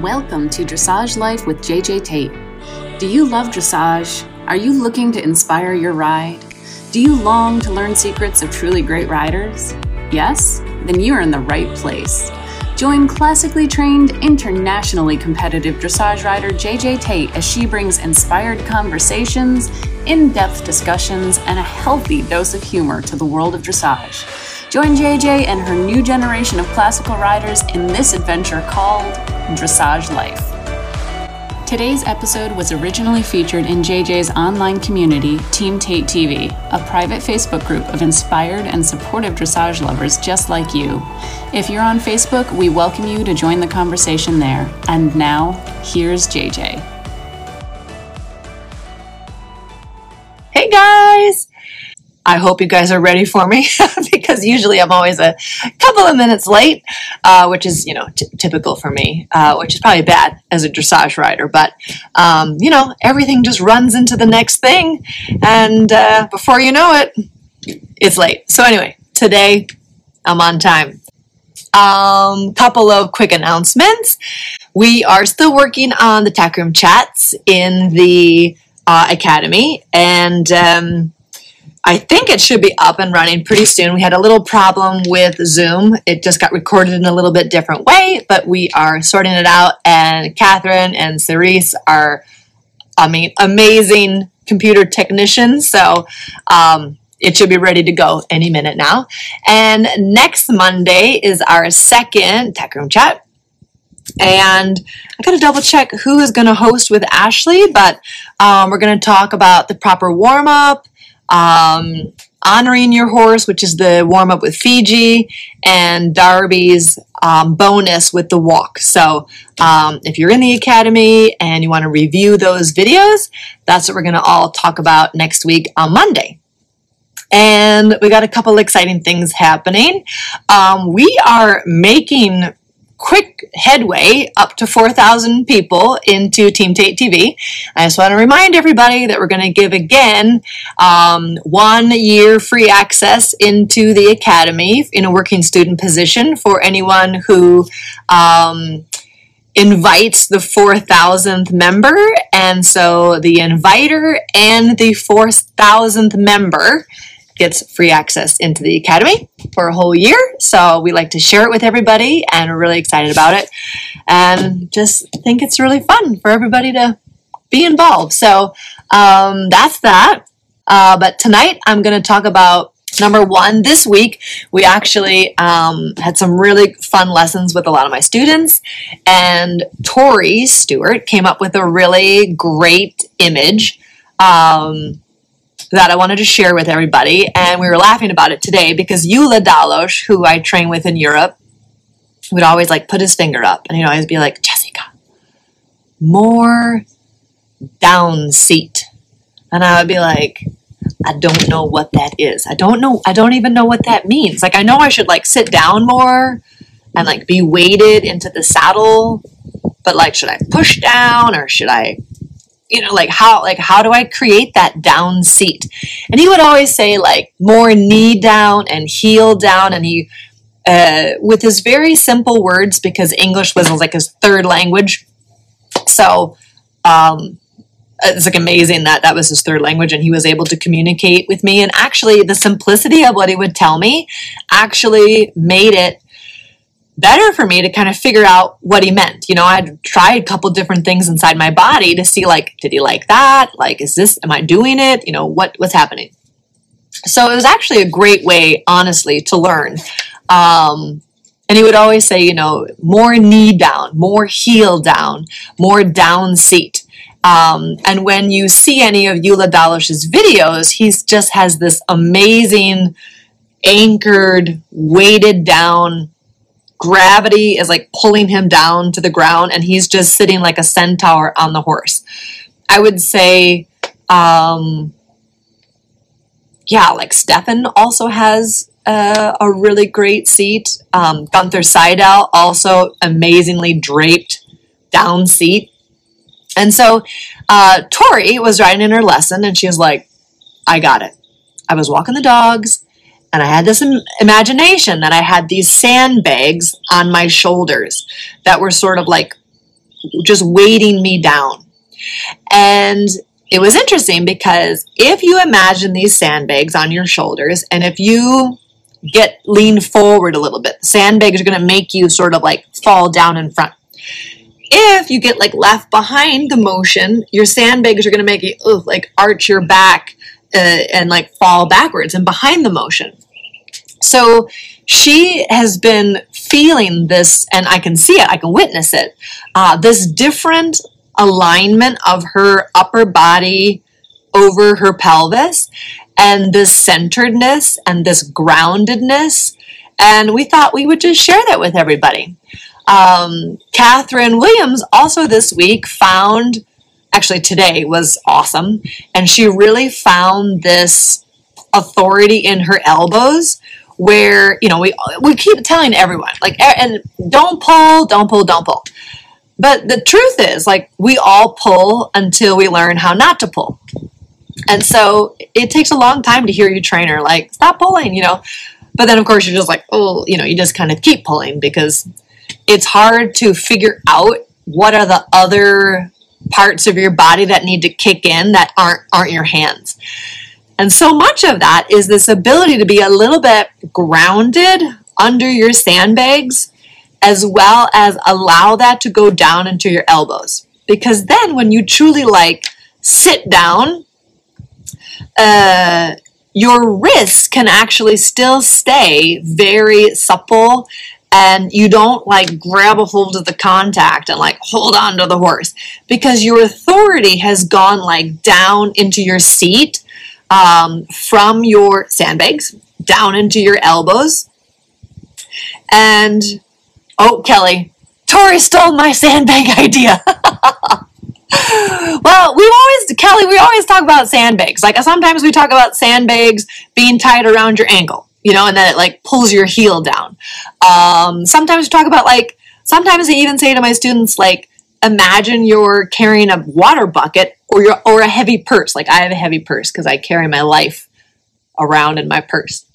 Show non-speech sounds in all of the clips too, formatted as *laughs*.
Welcome to Dressage Life with JJ Tate. Do you love dressage? Are you looking to inspire your ride? Do you long to learn secrets of truly great riders? Yes? Then you're in the right place. Join classically trained, internationally competitive dressage rider JJ Tate as she brings inspired conversations, in depth discussions, and a healthy dose of humor to the world of dressage. Join JJ and her new generation of classical riders in this adventure called Dressage Life. Today's episode was originally featured in JJ's online community, Team Tate TV, a private Facebook group of inspired and supportive dressage lovers just like you. If you're on Facebook, we welcome you to join the conversation there. And now, here's JJ. Hey guys! I hope you guys are ready for me *laughs* because usually I'm always a couple of minutes late, uh, which is, you know, t- typical for me, uh, which is probably bad as a dressage rider. But, um, you know, everything just runs into the next thing. And uh, before you know it, it's late. So, anyway, today I'm on time. Um, couple of quick announcements. We are still working on the Tack Room Chats in the uh, academy. And, um, I think it should be up and running pretty soon. We had a little problem with Zoom. It just got recorded in a little bit different way, but we are sorting it out. And Catherine and Cerise are, I mean, amazing computer technicians. So um, it should be ready to go any minute now. And next Monday is our second Tack Room Chat. And I got to double check who is to host with Ashley, but um, we're to talk about the proper warm up um, honoring your horse, which is the warm up with Fiji, and Darby's um, bonus with the walk. So, um, if you're in the academy and you want to review those videos, that's what we're going to all talk about next week on Monday. And we got a couple exciting things happening. Um, we are making quick headway up to 4,000 people into Team Tate TV. I just want to remind everybody that we're going to give again um, one year free access into the academy in a working student position for anyone who. Um, invites the 4000th member and so the inviter and the 4000th member gets free access into the academy for a whole year. So we like to share it with everybody and we're really excited about it and just think it's really fun for everybody to be involved. So um, that's that. Uh, but tonight I'm going to talk about Number one, this week we actually um, had some really fun lessons with a lot of my students, and Tori Stewart came up with a really great image um, that I wanted to share with everybody. And we were laughing about it today because Gyula Dallos, who I train with in Europe, would always like put his finger up and he'd always be like, Jessica, more down seat. And I would be like, I don't know what that is. I don't know. I don't even know what that means. Like, I know I should like sit down more and like be weighted into the saddle, but like, should I push down or should I you know like how like how do i create that down seat? And he would always say like more knee down and heel down and he uh, with his very simple words because english was like his third language. So um, it's like amazing that that was his third language and he was able to communicate with me. And actually the simplicity of what he would tell me actually made it better for me to kind of figure out what he meant. You know, I'd tried a couple different things inside my body to see like, did he like that? Like, is this, am I doing it? You know, what, what's happening? So it was actually a great way, honestly, to learn. Um, and he would always say, you know, more knee down, more heel down, more down seat. Um, and when you see any of Gyula Dallos's videos, he just has this amazing, anchored, weighted down gravity is like pulling him down to the ground and he's just sitting like a centaur on the horse. I would say, um, yeah, like Stefan also has uh, a really great seat. Um, Günter Seidel also amazingly draped down seat. And so uh, Tori was riding in her lesson and she was like, I got it. I was walking the dogs and I had this Im- imagination that I had these sandbags on my shoulders that were sort of like just weighting me down. And it was interesting because if you imagine these sandbags on your shoulders and if you get lean forward a little bit, the sandbags are going to make you sort of like fall down in front. If you get like left behind the motion, your sandbags are going to make you ugh, like arch your back uh, and like fall backwards and behind the motion. So she has been feeling this, and I can see it, I can witness it, uh, this different alignment of her upper body over her pelvis, and this centeredness and this groundedness. And we thought we would just share that with everybody. Um, Catherine Williams also this week found, actually today was awesome, and she really found this authority in her elbows where you know we we keep telling everyone like eh, and don't pull don't pull don't pull. But the truth is like we all pull until we learn how not to pull. And so it takes a long time to hear your trainer like stop pulling you know? But then of course you're just like oh you know you just kind of keep pulling because it's hard to figure out what are the other parts of your body that need to kick in that aren't aren't your hands and so much of that is this ability to be a little bit grounded under your sandbags, as well as allow that to go down into your elbows. Because then when you truly like sit down, uh, your wrists can actually still stay very supple and you don't like grab a hold of the contact and like hold on to the horse because your authority has gone like down into your seat um, from your sandbags down into your elbows. And oh, Kelly, Tori stole my sandbag *laughs* idea. *laughs* well, we always, Kelly, we always talk about sandbags. Like sometimes we talk about sandbags being tied around your ankle, you know, and then it like pulls your heel down. Um, sometimes we talk about like, sometimes I even say to my students, like, imagine you're carrying a water bucket or your or a heavy purse. Like I have a heavy purse because I carry my life around in my purse.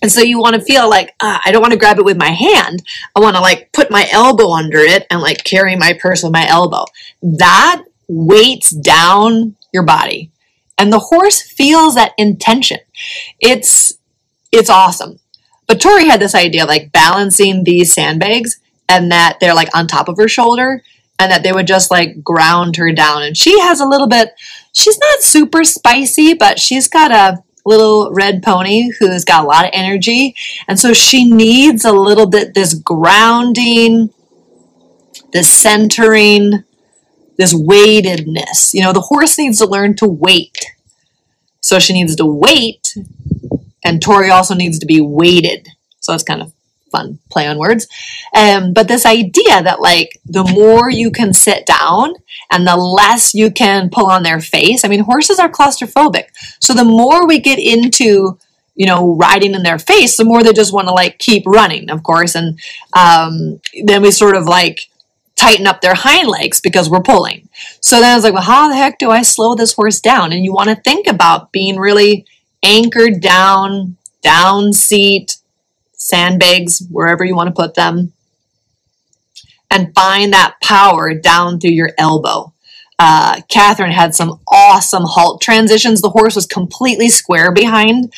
And so you want to feel like ah, I don't want to grab it with my hand. I want to like put my elbow under it and like carry my purse with my elbow. That weights down your body. And the horse feels that intention. It's it's awesome. But Tori had this idea like balancing these sandbags and that they're like on top of her shoulder and that they would just like ground her down. And she has a little bit, she's not super spicy, but she's got a little red pony who's got a lot of energy. And so she needs a little bit this grounding, this centering, this weightedness. You know, the horse needs to learn to wait. So she needs to wait, and Tori also needs to be weighted. So it's kind of fun play on words. Um, but this idea that like the more you can sit down and the less you can pull on their face. I mean, horses are claustrophobic. So the more we get into you know, riding in their face, the more they just want to like keep running, of course. And um, then we sort of like tighten up their hind legs because we're pulling. So then I was like, well, how the heck do I slow this horse down? And you want to think about being really anchored down, down seat, sandbags, wherever you want to put them, and find that power down through your elbow. Uh, Catherine had some awesome halt transitions. The horse was completely square behind.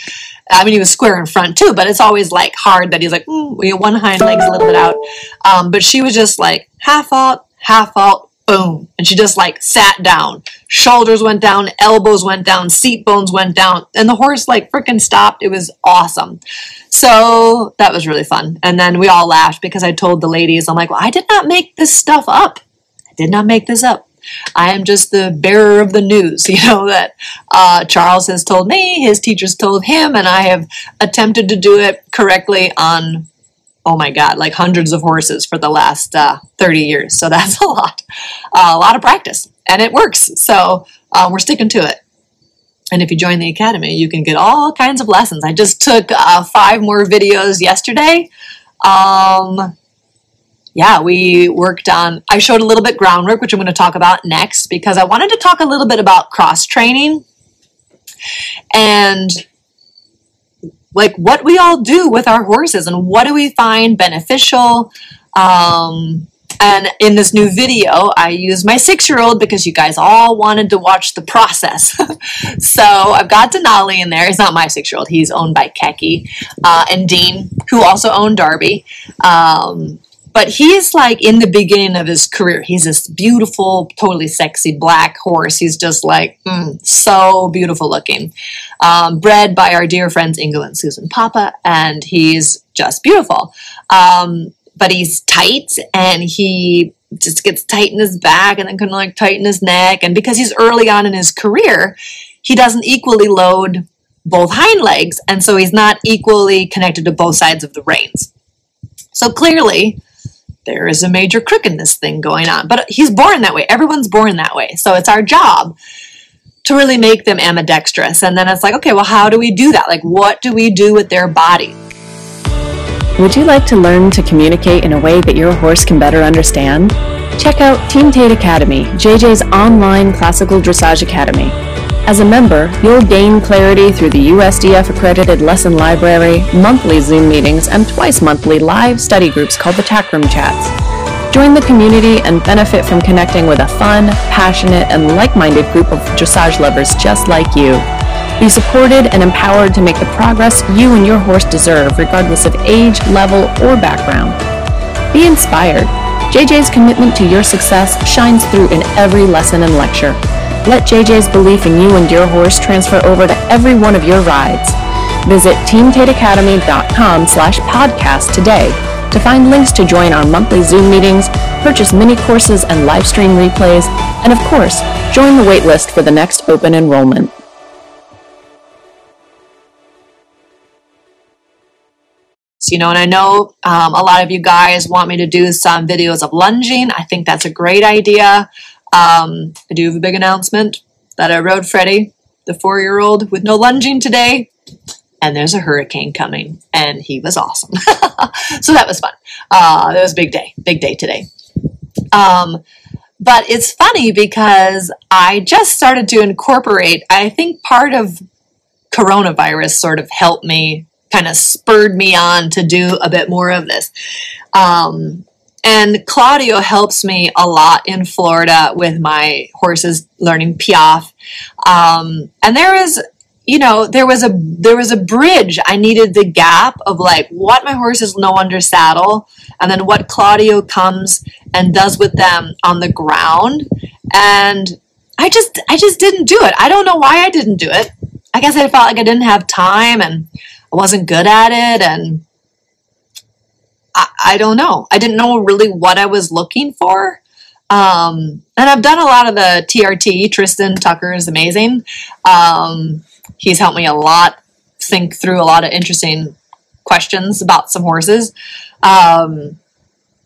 I mean, he was square in front too, but it's always like hard that he's like, mm, one hind leg's a little bit out. Um, but she was just like half halt, half halt, boom. And she just like sat down. Shoulders went down, elbows went down, seat bones went down, and the horse like freaking stopped. It was awesome. So that was really fun. And then we all laughed because I told the ladies, I'm like, well, I did not make this stuff up. I did not make this up. I am just the bearer of the news, *laughs* you know, that uh, Charles has told me, his teachers told him, and I have attempted to do it correctly on oh my god, like hundreds of horses for the last uh, 30 years. So *laughs* that's a lot, uh, a lot of practice, and it works. So uh, we're sticking to it. And if you join the academy, you can get all kinds of lessons. I just took uh, five more videos yesterday. Um, yeah, we worked on, I showed a little bit groundwork, which I'm going to talk about next because I wanted to talk a little bit about cross training and like what we all do with our horses and what do we find beneficial um, And in this new video, I use my six year old because you guys all wanted to watch the process. *laughs* so I've got Denali in there. He's not my six year old, he's owned by Keki uh, and Dean, who also own Darby. Um, but he's like in the beginning of his career. He's this beautiful, totally sexy black horse. He's just like mm, so beautiful looking. Um, bred by our dear friends Ingo and Susan Papa, and he's just beautiful. Um, but he's tight and he just gets tight in his back and then kind of like tighten his neck. And because he's early on in his career, he doesn't equally load both hind legs, and so he's not equally connected to both sides of the reins. So clearly, there is a major crook in this thing going on. But he's born that way. Everyone's born that way. So it's our job to really make them ambidextrous. And then it's like, okay, well, how do we do that? Like, what do we do with their body? Would you like to learn to communicate in a way that your horse can better understand? Check out Team Tate Academy, JJ's online classical dressage academy. As a member, you'll gain clarity through the USDF accredited lesson library, monthly Zoom meetings, and twice monthly live study groups called the Tack Room Chats. Join the community and benefit from connecting with a fun, passionate, and like minded group of dressage lovers just like you. Be supported and empowered to make the progress you and your horse deserve, regardless of age, level, or background. Be inspired. JJ's commitment to your success shines through in every lesson and lecture. Let JJ's belief in you and your horse transfer over to every one of your rides. Visit teamtateacademy.com slash podcast today to find links to join our monthly Zoom meetings, purchase mini courses and live stream replays, and of course, join the waitlist for the next open enrollment. You know, and I know um, a lot of you guys want me to do some videos of lunging. I think that's a great idea. Um, I do have a big announcement that I rode Freddie, the four year old, with no lunging today. And there's a hurricane coming, and he was awesome. *laughs* so that was fun. Uh, that was a big day, big day today. Um, but it's funny because I just started to incorporate, I think part of coronavirus sort of helped me, kind of spurred me on to do a bit more of this. Um, and Claudio helps me a lot in Florida with my horses learning Piaffe. Um, and there is, you know, there was a there was a bridge. I needed the gap of like what my horses know under saddle, and then what Claudio comes and does with them on the ground. And I just I just didn't do it. I don't know why I didn't do it. I guess I felt like I didn't have time and I wasn't good at it and I, I don't know. I didn't know really what I was looking for. Um, and I've done a lot of the TRT. Tristan Tucker is amazing. Um, he's helped me a lot think through a lot of interesting questions about some horses. Um,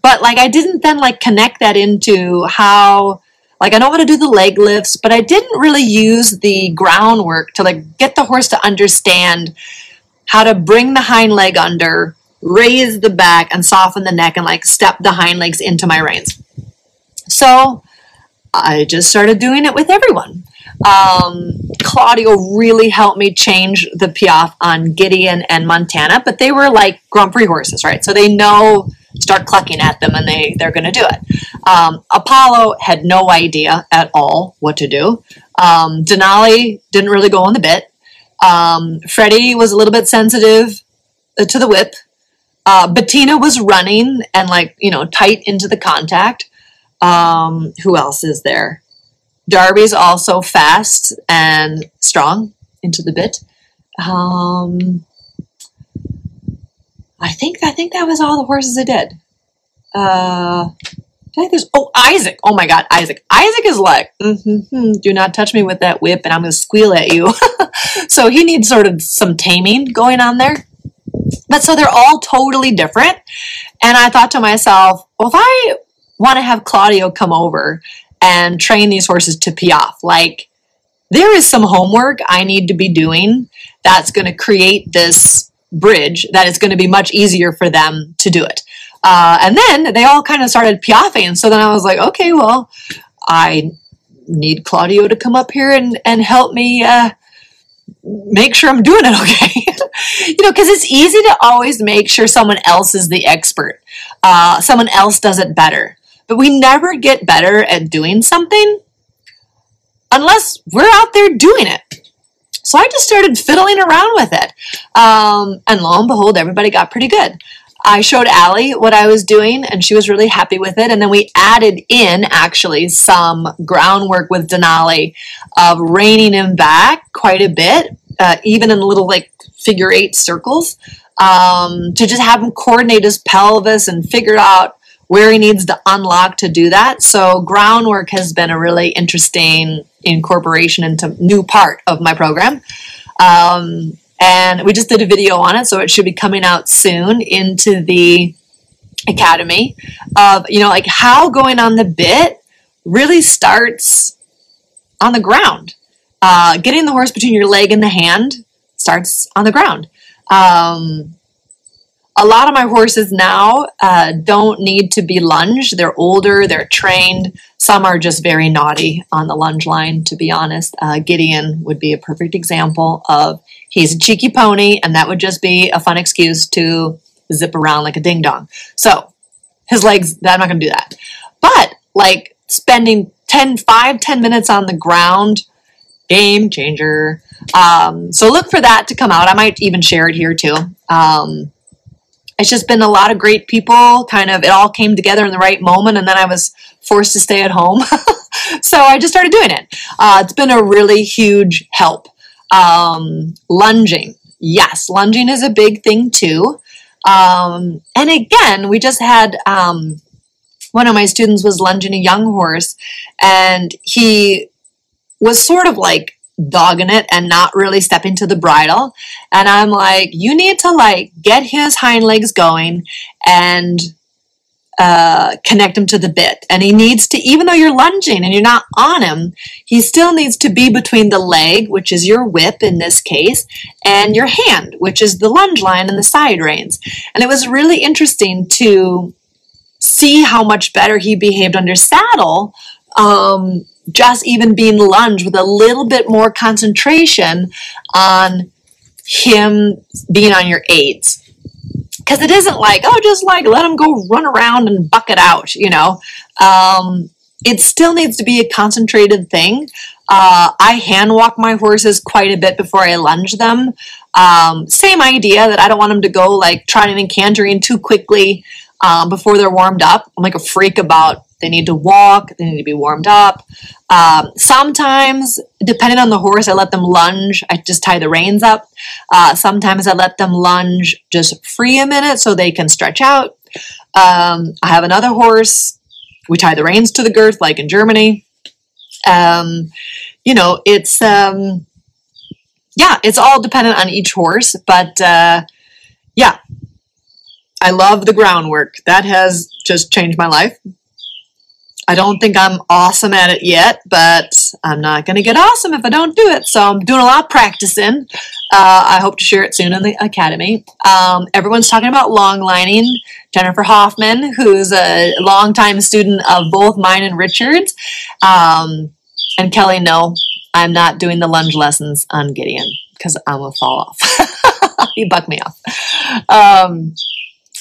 but like I didn't then like connect that into how like I know how to do the leg lifts, but I didn't really use the groundwork to like get the horse to understand how to bring the hind leg under raise the back and soften the neck and like step the hind legs into my reins. So I just started doing it with everyone. Um, Claudio really helped me change the Piaffe on Gideon and Montana, but they were like Prix horses, right? So they know start clucking at them and they they're going to do it. Um, Apollo had no idea at all what to do. Um, Denali didn't really go on the bit. Um, Freddie was a little bit sensitive uh, to the whip. Uh, Bettina was running and like you know tight into the contact. Um, who else is there? Darby's also fast and strong into the bit. Um, I think I think that was all the horses I did. Uh, I oh Isaac. Oh my God, Isaac. Isaac is like, mm-hmm, do not touch me with that whip, and I'm going to squeal at you. *laughs* so he needs sort of some taming going on there. But so they're all totally different. And I thought to myself, well, if I want to have Claudio come over and train these horses to Piaffe, like there is some homework I need to be doing that's going to create this bridge that is going to be much easier for them to do it. Uh, and then they all kind of started piaffing. So then I was like, okay, well, I need Claudio to come up here and, and help me uh, make sure I'm doing it *laughs* okay. you know, because it's easy to always make sure someone else is the expert, uh, someone else does it better. but we never get better at doing something unless we're out there doing it. So I just started fiddling around with it. Um, and lo and behold, everybody got pretty good. I showed Allie what I was doing and she was really happy with it. And then we added in actually some groundwork with Denali of reining him back quite a bit, uh, even in little like figure eight circles, um, to just have him coordinate his pelvis and figure out where he needs to unlock to do that. So groundwork has been a really interesting incorporation into new part of my program. Um, and we just did a video on it, so it should be coming out soon into the academy of you know like how going on the bit really starts on the ground. Uh, getting the horse between your leg and the hand starts on the ground. Um, a lot of my horses now uh, don't need to be lunged. They're older, they're trained. Some are just very naughty on the lunge line, to be honest. Uh, Gideon would be a perfect example of he's a cheeky pony, and that would just be a fun excuse to zip around like a ding dong. So his legs, I'm not going to do that. But like spending 10, 5, 10 minutes on the ground, game changer. Um, so look for that to come out. I might even share it here too. Um, it's just been a lot of great people. Kind of, it all came together in the right moment, and then I was forced to stay at home, *laughs* so I just started doing it. Uh, it's been a really huge help. Um, lunging, yes, lunging is a big thing too. Um, and again, we just had um, one of my students was lunging a young horse, and he was sort of like dogging it and not really stepping to the bridle. And I'm like, you need to like get his hind legs going and uh, connect him to the bit. And he needs to, even though you're lunging and you're not on him, he still needs to be between the leg, which is your whip in this case, and your hand, which is the lunge line and the side reins. And it was really interesting to see how much better he behaved under saddle um, just even being lunged with a little bit more concentration on him being on your aids. Because it isn't like, oh, just like let him go run around and buck it out, you know. Um, it still needs to be a concentrated thing. Uh, I hand walk my horses quite a bit before I lunge them. Um, same idea that I don't want them to go like trotting and cantering too quickly um, before they're warmed up. I'm like a freak about they need to walk, they need to be warmed up. Um, sometimes, depending on the horse, I let them lunge. I just tie the reins up. Uh, sometimes I let them lunge just free a minute so they can stretch out. Um, I have another horse. We tie the reins to the girth, like in Germany. Um, you know, it's um, yeah, it's all dependent on each horse, but uh, yeah, I love the groundwork. That has just changed my life. I don't think I'm awesome at it yet, but I'm not going to get awesome if I don't do it. So I'm doing a lot of practicing. Uh, I hope to share it soon in the academy. Um, everyone's talking about long lining. Jennifer Hoffman, who's a longtime student of both mine and Richard's, um, and Kelly, no, I'm not doing the lunge lessons on Gideon because I'm gonna fall off. *laughs* you buck me off. Um,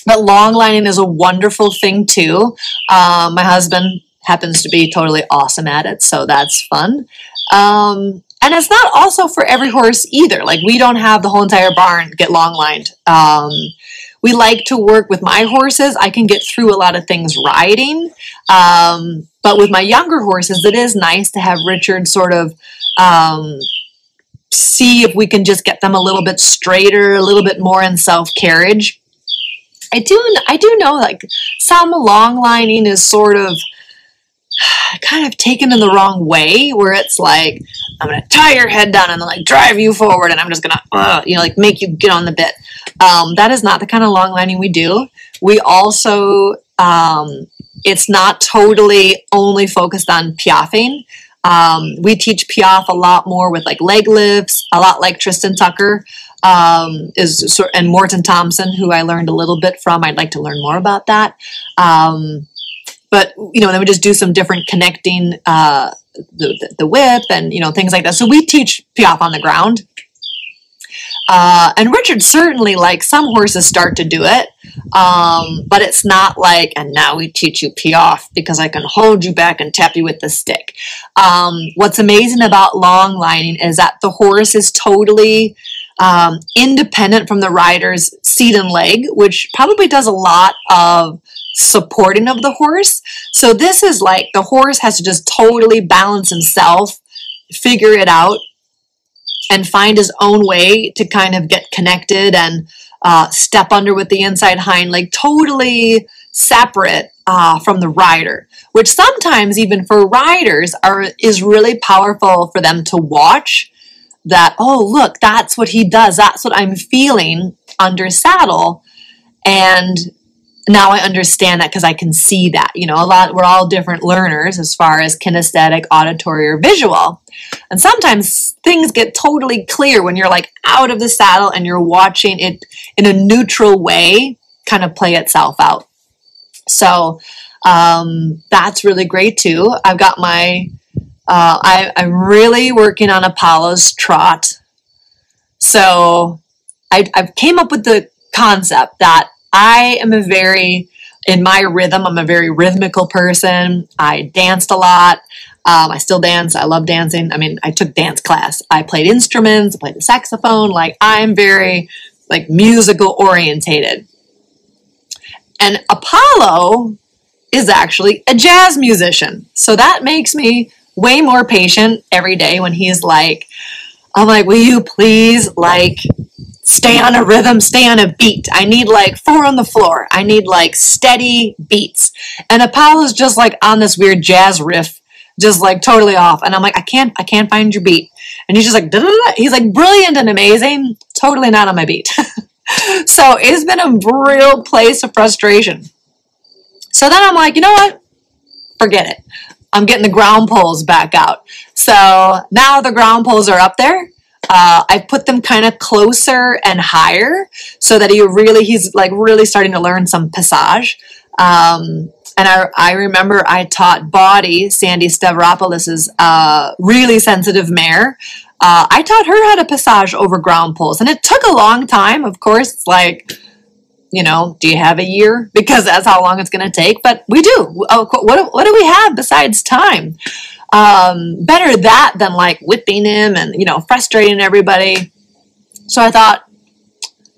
but long lining is a wonderful thing too. Um, my husband happens to be totally awesome at it, so that's fun. Um, and it's not also for every horse either. Like we don't have the whole entire barn get long lined. Um, we like to work with my horses. I can get through a lot of things riding, um, but with my younger horses, it is nice to have Richard sort of um, see if we can just get them a little bit straighter, a little bit more in self carriage. I do, I do know like some long lining is sort of *sighs* kind of taken in the wrong way where it's like i'm gonna tie your head down and like drive you forward and i'm just gonna uh, you know like make you get on the bit. Um, that is not the kind of long lining we do. We also um, it's not totally only focused on piaffing um, we teach piaffe a lot more with like leg lifts a lot like tristan tucker um, is and Morten Thomsen who i learned a little bit from. I'd like to learn more about that. Um, but you know then we just do some different connecting uh, the, the whip and you know things like that so we teach piaffe on the ground Uh, and Richard certainly, like some horses, start to do it, um, but it's not like, and now we teach you piaffe because I can hold you back and tap you with the stick. Um, what's amazing about long lining is that the horse is totally um, independent from the rider's seat and leg, which probably does a lot of supporting of the horse. So this is like the horse has to just totally balance himself, figure it out, and find his own way to kind of get connected and uh, step under with the inside hind leg, totally separate uh, from the rider, which sometimes even for riders are is really powerful for them to watch. That oh look, that's what he does. That's what I'm feeling under saddle, and now I understand that because I can see that. You know, a lot, we're all different learners as far as kinesthetic, auditory, or visual. And sometimes things get totally clear when you're like out of the saddle and you're watching it in a neutral way kind of play itself out. So um, that's really great too. I've got my, uh, I, I'm really working on Apollo's trot. So I, I came up with the concept that I am a very, in my rhythm, I'm a very rhythmical person. I danced a lot. Um, I still dance. I love dancing. I mean, I took dance class. I played instruments. I played the saxophone. Like I'm very like musical orientated. And Apollo is actually a jazz musician. So that makes me way more patient every day when he's like, I'm like, will you please like stay on a rhythm, stay on a beat. I need like four on the floor. I need like steady beats. And Apollo's just like on this weird jazz riff, just like totally off. And I'm like, I can't, I can't find your beat. And he's just like, he's like brilliant and amazing, totally not on my beat. *laughs* so it's been a real place of frustration. So then I'm like, you know what? Forget it. I'm getting the ground poles back out. So now the ground poles are up there uh, I put them kind of closer and higher so that he really, he's like really starting to learn some passage. Um, and I, I remember I taught Body, Sandy Stavropoulos' uh, really sensitive mare. Uh, I taught her how to passage over ground poles. And it took a long time, of course. It's like, you know, do you have a year? Because that's how long it's going to take. But we do. What, what do we have besides time? Um, better that than like whipping him and, you know, frustrating everybody. So I thought,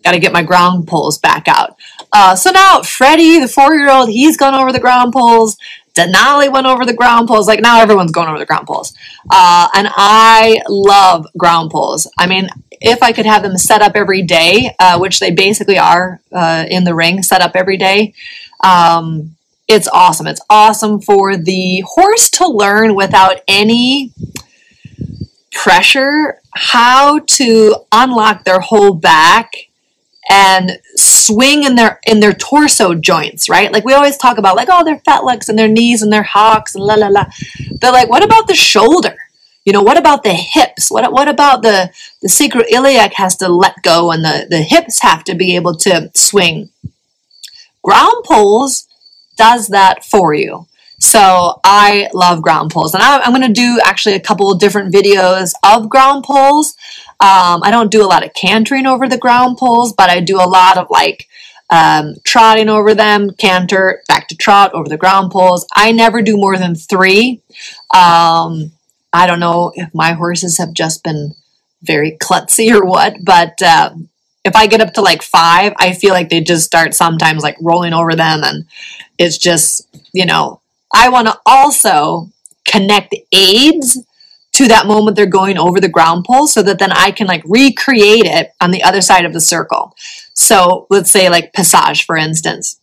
got to get my ground poles back out. Uh, so now Freddie, the four year old, he's gone over the ground poles. Denali went over the ground poles. Like now everyone's going over the ground poles. Uh, and I love ground poles. I mean, if I could have them set up every day, uh, which they basically are uh, in the ring, set up every day, um, it's awesome. It's awesome for the horse to learn without any pressure how to unlock their whole back and swing in their in their torso joints, right? Like we always talk about like oh their fetlocks and their knees and their hocks and la la la. They're like what about the shoulder? You know, what about the hips? What what about the the sacroiliac has to let go and the the hips have to be able to swing. Ground poles does that for you. So I love ground poles, and I, am going to do actually a couple different videos of ground poles. Um, I don't do a lot of cantering over the ground poles, but I do a lot of like um, trotting over them, canter, back to trot over the ground poles. I never do more than three. Um, I don't know if my horses have just been very klutzy or what, but uh, if I get up to like five, I feel like they just start sometimes like rolling over them and it's just, you know, I want to also connect aids to that moment they're going over the ground pole so that then I can like recreate it on the other side of the circle. So let's say like passage, for instance.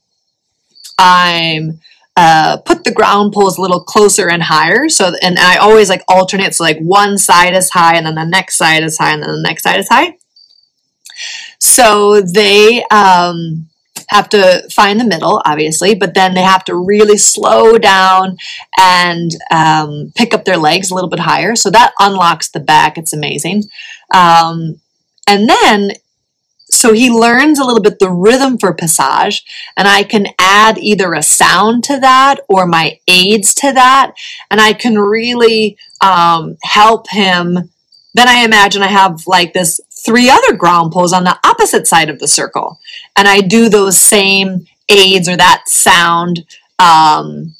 I'm uh, put the ground poles a little closer and higher. So, and I always like alternate. So like one side is high and then the next side is high and then the next side is high. So they, um, have to find the middle, obviously, but then they have to really slow down and um, pick up their legs a little bit higher. So that unlocks the back. It's amazing. Um, and then, so he learns a little bit the rhythm for passage, and I can add either a sound to that or my aids to that, and I can really um, help him then I imagine I have like this three other ground poles on the opposite side of the circle. And I do those same aids or that sound. Um,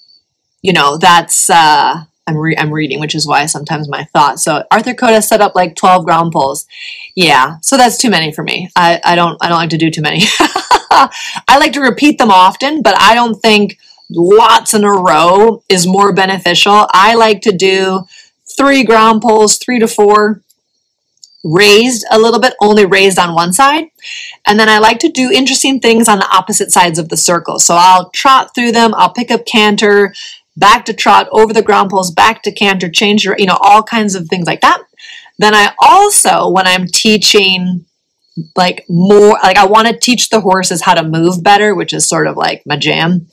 you know, that's, uh, I'm, re- I'm reading, which is why sometimes my thoughts. So Arthur Coda set up like 12 ground poles. Yeah, so that's too many for me. I, I don't I don't like to do too many. *laughs* I like to repeat them often, but I don't think lots in a row is more beneficial. I like to do three ground poles, three to four, raised a little bit, only raised on one side. And then I like to do interesting things on the opposite sides of the circle. So I'll trot through them, I'll pick up canter, back to trot, over the ground poles, back to canter, change, you know, all kinds of things like that. Then I also, when I'm teaching like more, like I want to teach the horses how to move better, which is sort of like my jam.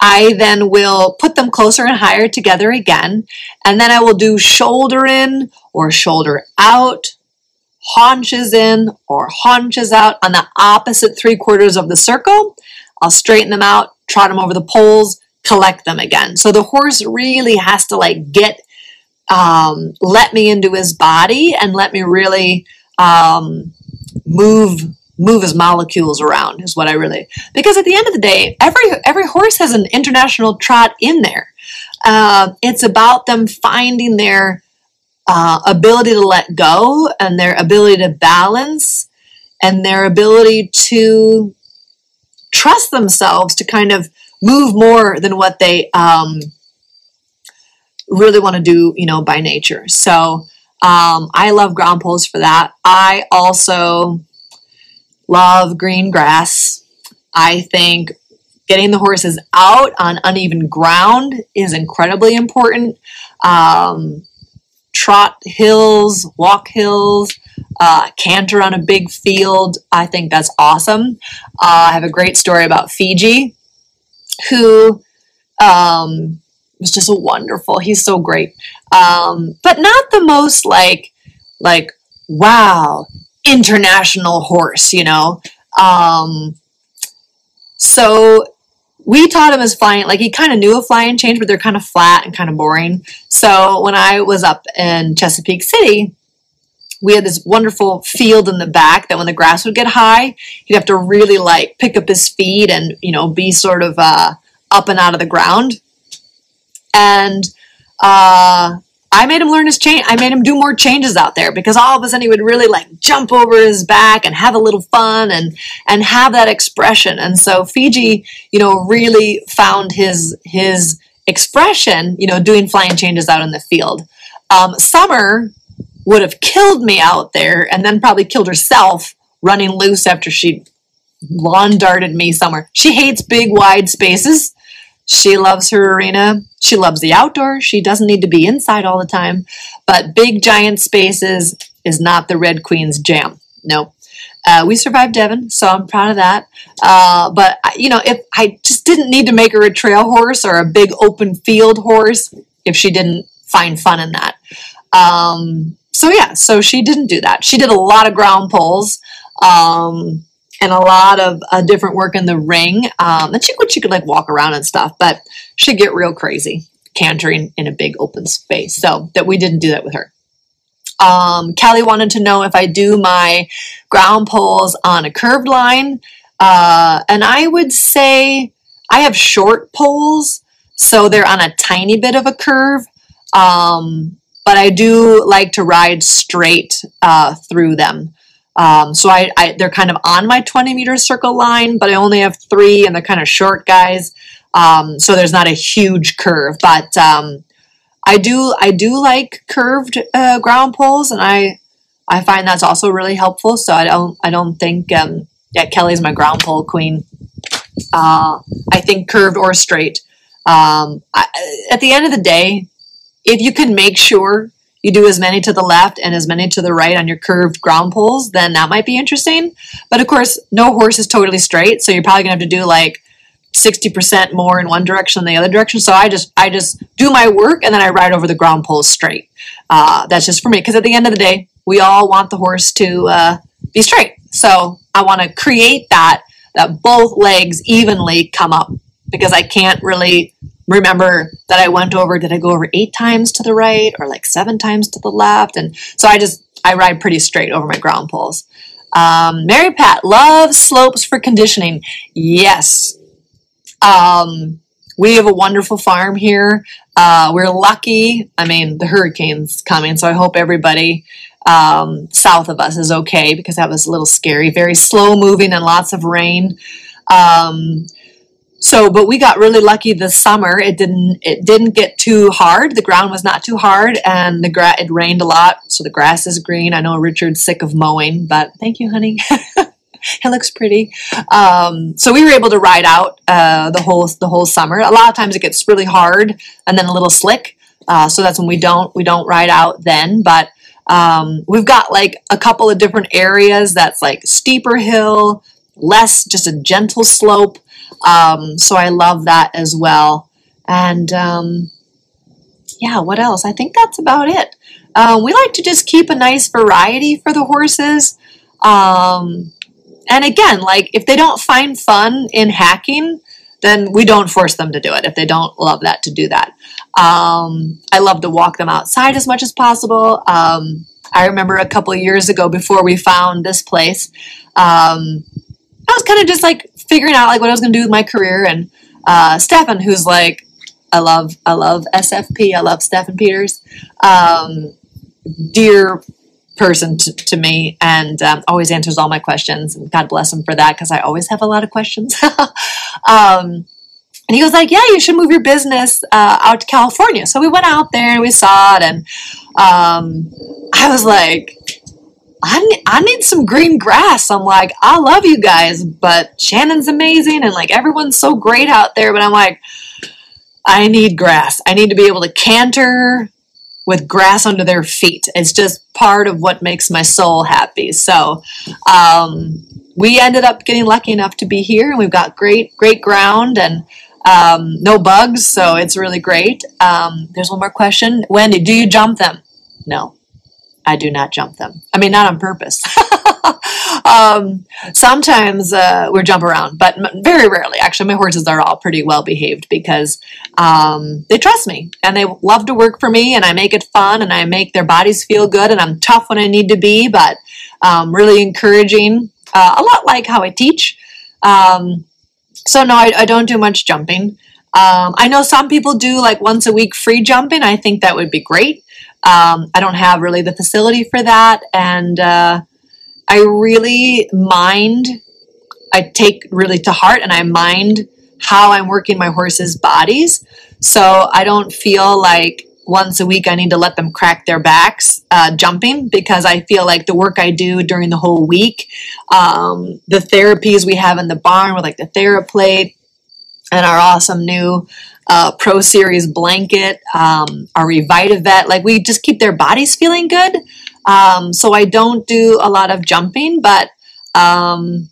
I then will put them closer and higher together again, and then I will do shoulder in or shoulder out, haunches in or haunches out on the opposite three quarters of the circle. I'll straighten them out, trot them over the poles, collect them again. So the horse really has to like get, um, let me into his body and let me really um, move move his molecules around is what I really because at the end of the day, every every horse has an international trot in there. Uh, it's about them finding their uh, ability to let go and their ability to balance and their ability to trust themselves to kind of move more than what they um, really want to do, you know, by nature. So um, I love ground poles for that. I also love green grass. I think getting the horses out on uneven ground is incredibly important. Um, trot hills, walk hills, uh, canter on a big field. I think that's awesome. Uh, I have a great story about Fiji, who um, was just wonderful. He's so great, um, but not the most like like wow international horse, you know. Um, so we taught him as flying, like he kind of knew a flying change, but they're kind of flat and kind of boring. So when I was up in Chesapeake City, we had this wonderful field in the back that when the grass would get high, he'd have to really like pick up his feet and, you know, be sort of uh, up and out of the ground. And uh, I made him learn his change. I made him do more changes out there because all of a sudden he would really like jump over his back and have a little fun and and have that expression. And so Fiji, you know, really found his his expression, you know, doing flying changes out in the field. Um, Summer would have killed me out there and then probably killed herself running loose after she lawn darted me somewhere. She hates big wide spaces. She loves her arena. She loves the outdoors. She doesn't need to be inside all the time. But big giant spaces is not the Red Queen's jam. No. Uh, we survived Devon, so I'm proud of that. Uh, but you know, if I just didn't need to make her a trail horse or a big open field horse, if she didn't find fun in that. Um, so yeah, so she didn't do that. She did a lot of ground poles. Um, and a lot of uh, different work in the ring. Um, and she could she could like walk around and stuff, but she'd get real crazy cantering in a big open space. So that we didn't do that with her. Um, Callie wanted to know if I do my ground poles on a curved line, uh, and I would say I have short poles, so they're on a tiny bit of a curve. Um, but I do like to ride straight uh, through them. Um, so I, I, they're kind of on my 20 meter circle line, but I only have three and they're kind of short guys. Um, so there's not a huge curve, but um, I do I do like curved uh, ground poles, and I I find that's also really helpful. So I don't I don't think um, yeah Kelly's my ground pole queen. Uh, I think curved or straight. Um, I, at the end of the day, if you can make sure you do as many to the left and as many to the right on your curved ground poles, then that might be interesting. But of course, no horse is totally straight, so you're probably gonna have to do like 60% more in one direction than the other direction. So I just I just do my work and then I ride over the ground poles straight. Uh, that's just for me because at the end of the day, we all want the horse to uh, be straight. So I want to create that that both legs evenly come up because I can't really remember that I went over, did I go over eight times to the right or like seven times to the left? And so I just, I ride pretty straight over my ground poles. Um, Mary Pat loves slopes for conditioning. Yes. Um, we have a wonderful farm here. Uh, we're lucky. I mean, the hurricane's coming, so I hope everybody um, south of us is okay because that was a little scary. Very slow moving and lots of rain. Um, so, but we got really lucky this summer. It didn't it didn't get too hard. The ground was not too hard, and the gra- it rained a lot, so the grass is green. I know Richard's sick of mowing, but thank you, honey. *laughs* it looks pretty. Um, so we were able to ride out uh, the whole the whole summer. A lot of times it gets really hard and then a little slick. Uh, so that's when we don't we don't ride out then. But um, we've got like a couple of different areas that's like steeper hill, less just a gentle slope. Um, so I love that as well. And um, yeah, what else? I think that's about it. Uh, we like to just keep a nice variety for the horses. Um, and again, like if they don't find fun in hacking, then we don't force them to do it if they don't love that to do that. Um, I love to walk them outside as much as possible. Um, I remember a couple years ago before we found this place, um, I was kind of just like figuring out like what I was going to do with my career. And uh, Stefan, who's like, I love, I love SFP. I love Stefan Peters. Um, dear person to, to me and um, always answers all my questions. And God bless him for that because I always have a lot of questions. *laughs* um, and he was like, "Yeah, you should move your business uh, out to California." So we went out there and we saw it, and um, I was like, I I need some green grass. I'm like, I love you guys, but Shannon's amazing and like everyone's so great out there. But I'm like, I need grass. I need to be able to canter with grass under their feet. It's just part of what makes my soul happy. So um, we ended up getting lucky enough to be here, and we've got great, great ground and um, no bugs. So it's really great. Um, there's one more question, Wendy. Do you jump them? No, I do not jump them. I mean, not on purpose. *laughs* um, sometimes uh, we jump around, but very rarely. Actually, my horses are all pretty well behaved because um, they trust me and they love to work for me, and I make it fun and I make their bodies feel good, and I'm tough when I need to be, but um, really encouraging. Uh, a lot like how I teach. Um, so no, I, I, don't do much jumping. Um, I know some people do like once a week free jumping. I think that would be great. Um, I don't have really the facility for that, and uh, I really mind, I take really to heart and I mind how I'm working my horses' bodies. So I don't feel like once a week I need to let them crack their backs uh, jumping because I feel like the work I do during the whole week, um, the therapies we have in the barn with like the TheraPlate and our awesome new uh, Pro Series blanket, um, our Revitavet, like we just keep their bodies feeling good. Um, so I don't do a lot of jumping, but um,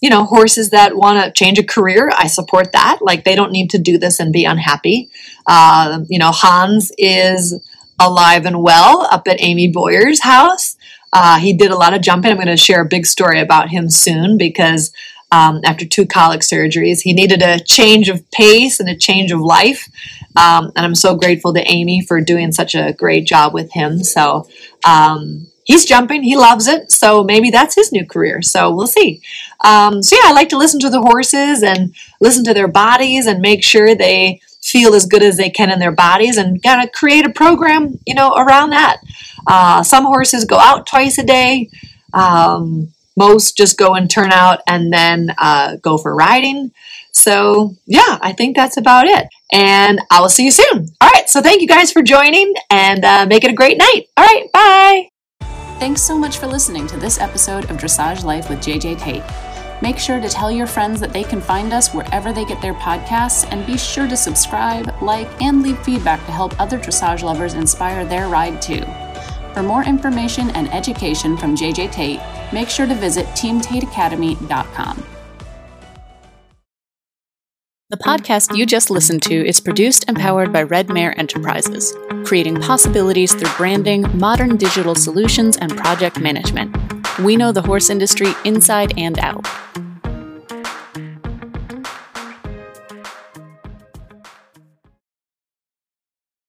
you know, horses that want to change a career, I support that. Like they don't need to do this and be unhappy. Uh, you know, Hans is alive and well up at Amy Boyer's house. Uh, he did a lot of jumping. I'm going to share a big story about him soon because um, after two colic surgeries, he needed a change of pace and a change of life. Um, and I'm so grateful to Amy for doing such a great job with him. So um, he's jumping, he loves it. So maybe that's his new career. So we'll see. Um, so yeah, I like to listen to the horses and listen to their bodies and make sure they feel as good as they can in their bodies and kind of create a program, you know, around that. Uh, some horses go out twice a day. Um, most just go and turn out and then uh, go for riding. So, yeah, I think that's about it. And I will see you soon. All right. So, thank you guys for joining and uh, make it a great night. All right. Bye. Thanks so much for listening to this episode of Dressage Life with JJ Tate. Make sure to tell your friends that they can find us wherever they get their podcasts, and be sure to subscribe, like, and leave feedback to help other dressage lovers inspire their ride too. For more information and education from JJ Tate, make sure to visit teamtateacademy.com. The podcast you just listened to is produced and powered by Red Mare Enterprises, creating possibilities through branding, modern digital solutions, and project management. We know the horse industry inside and out.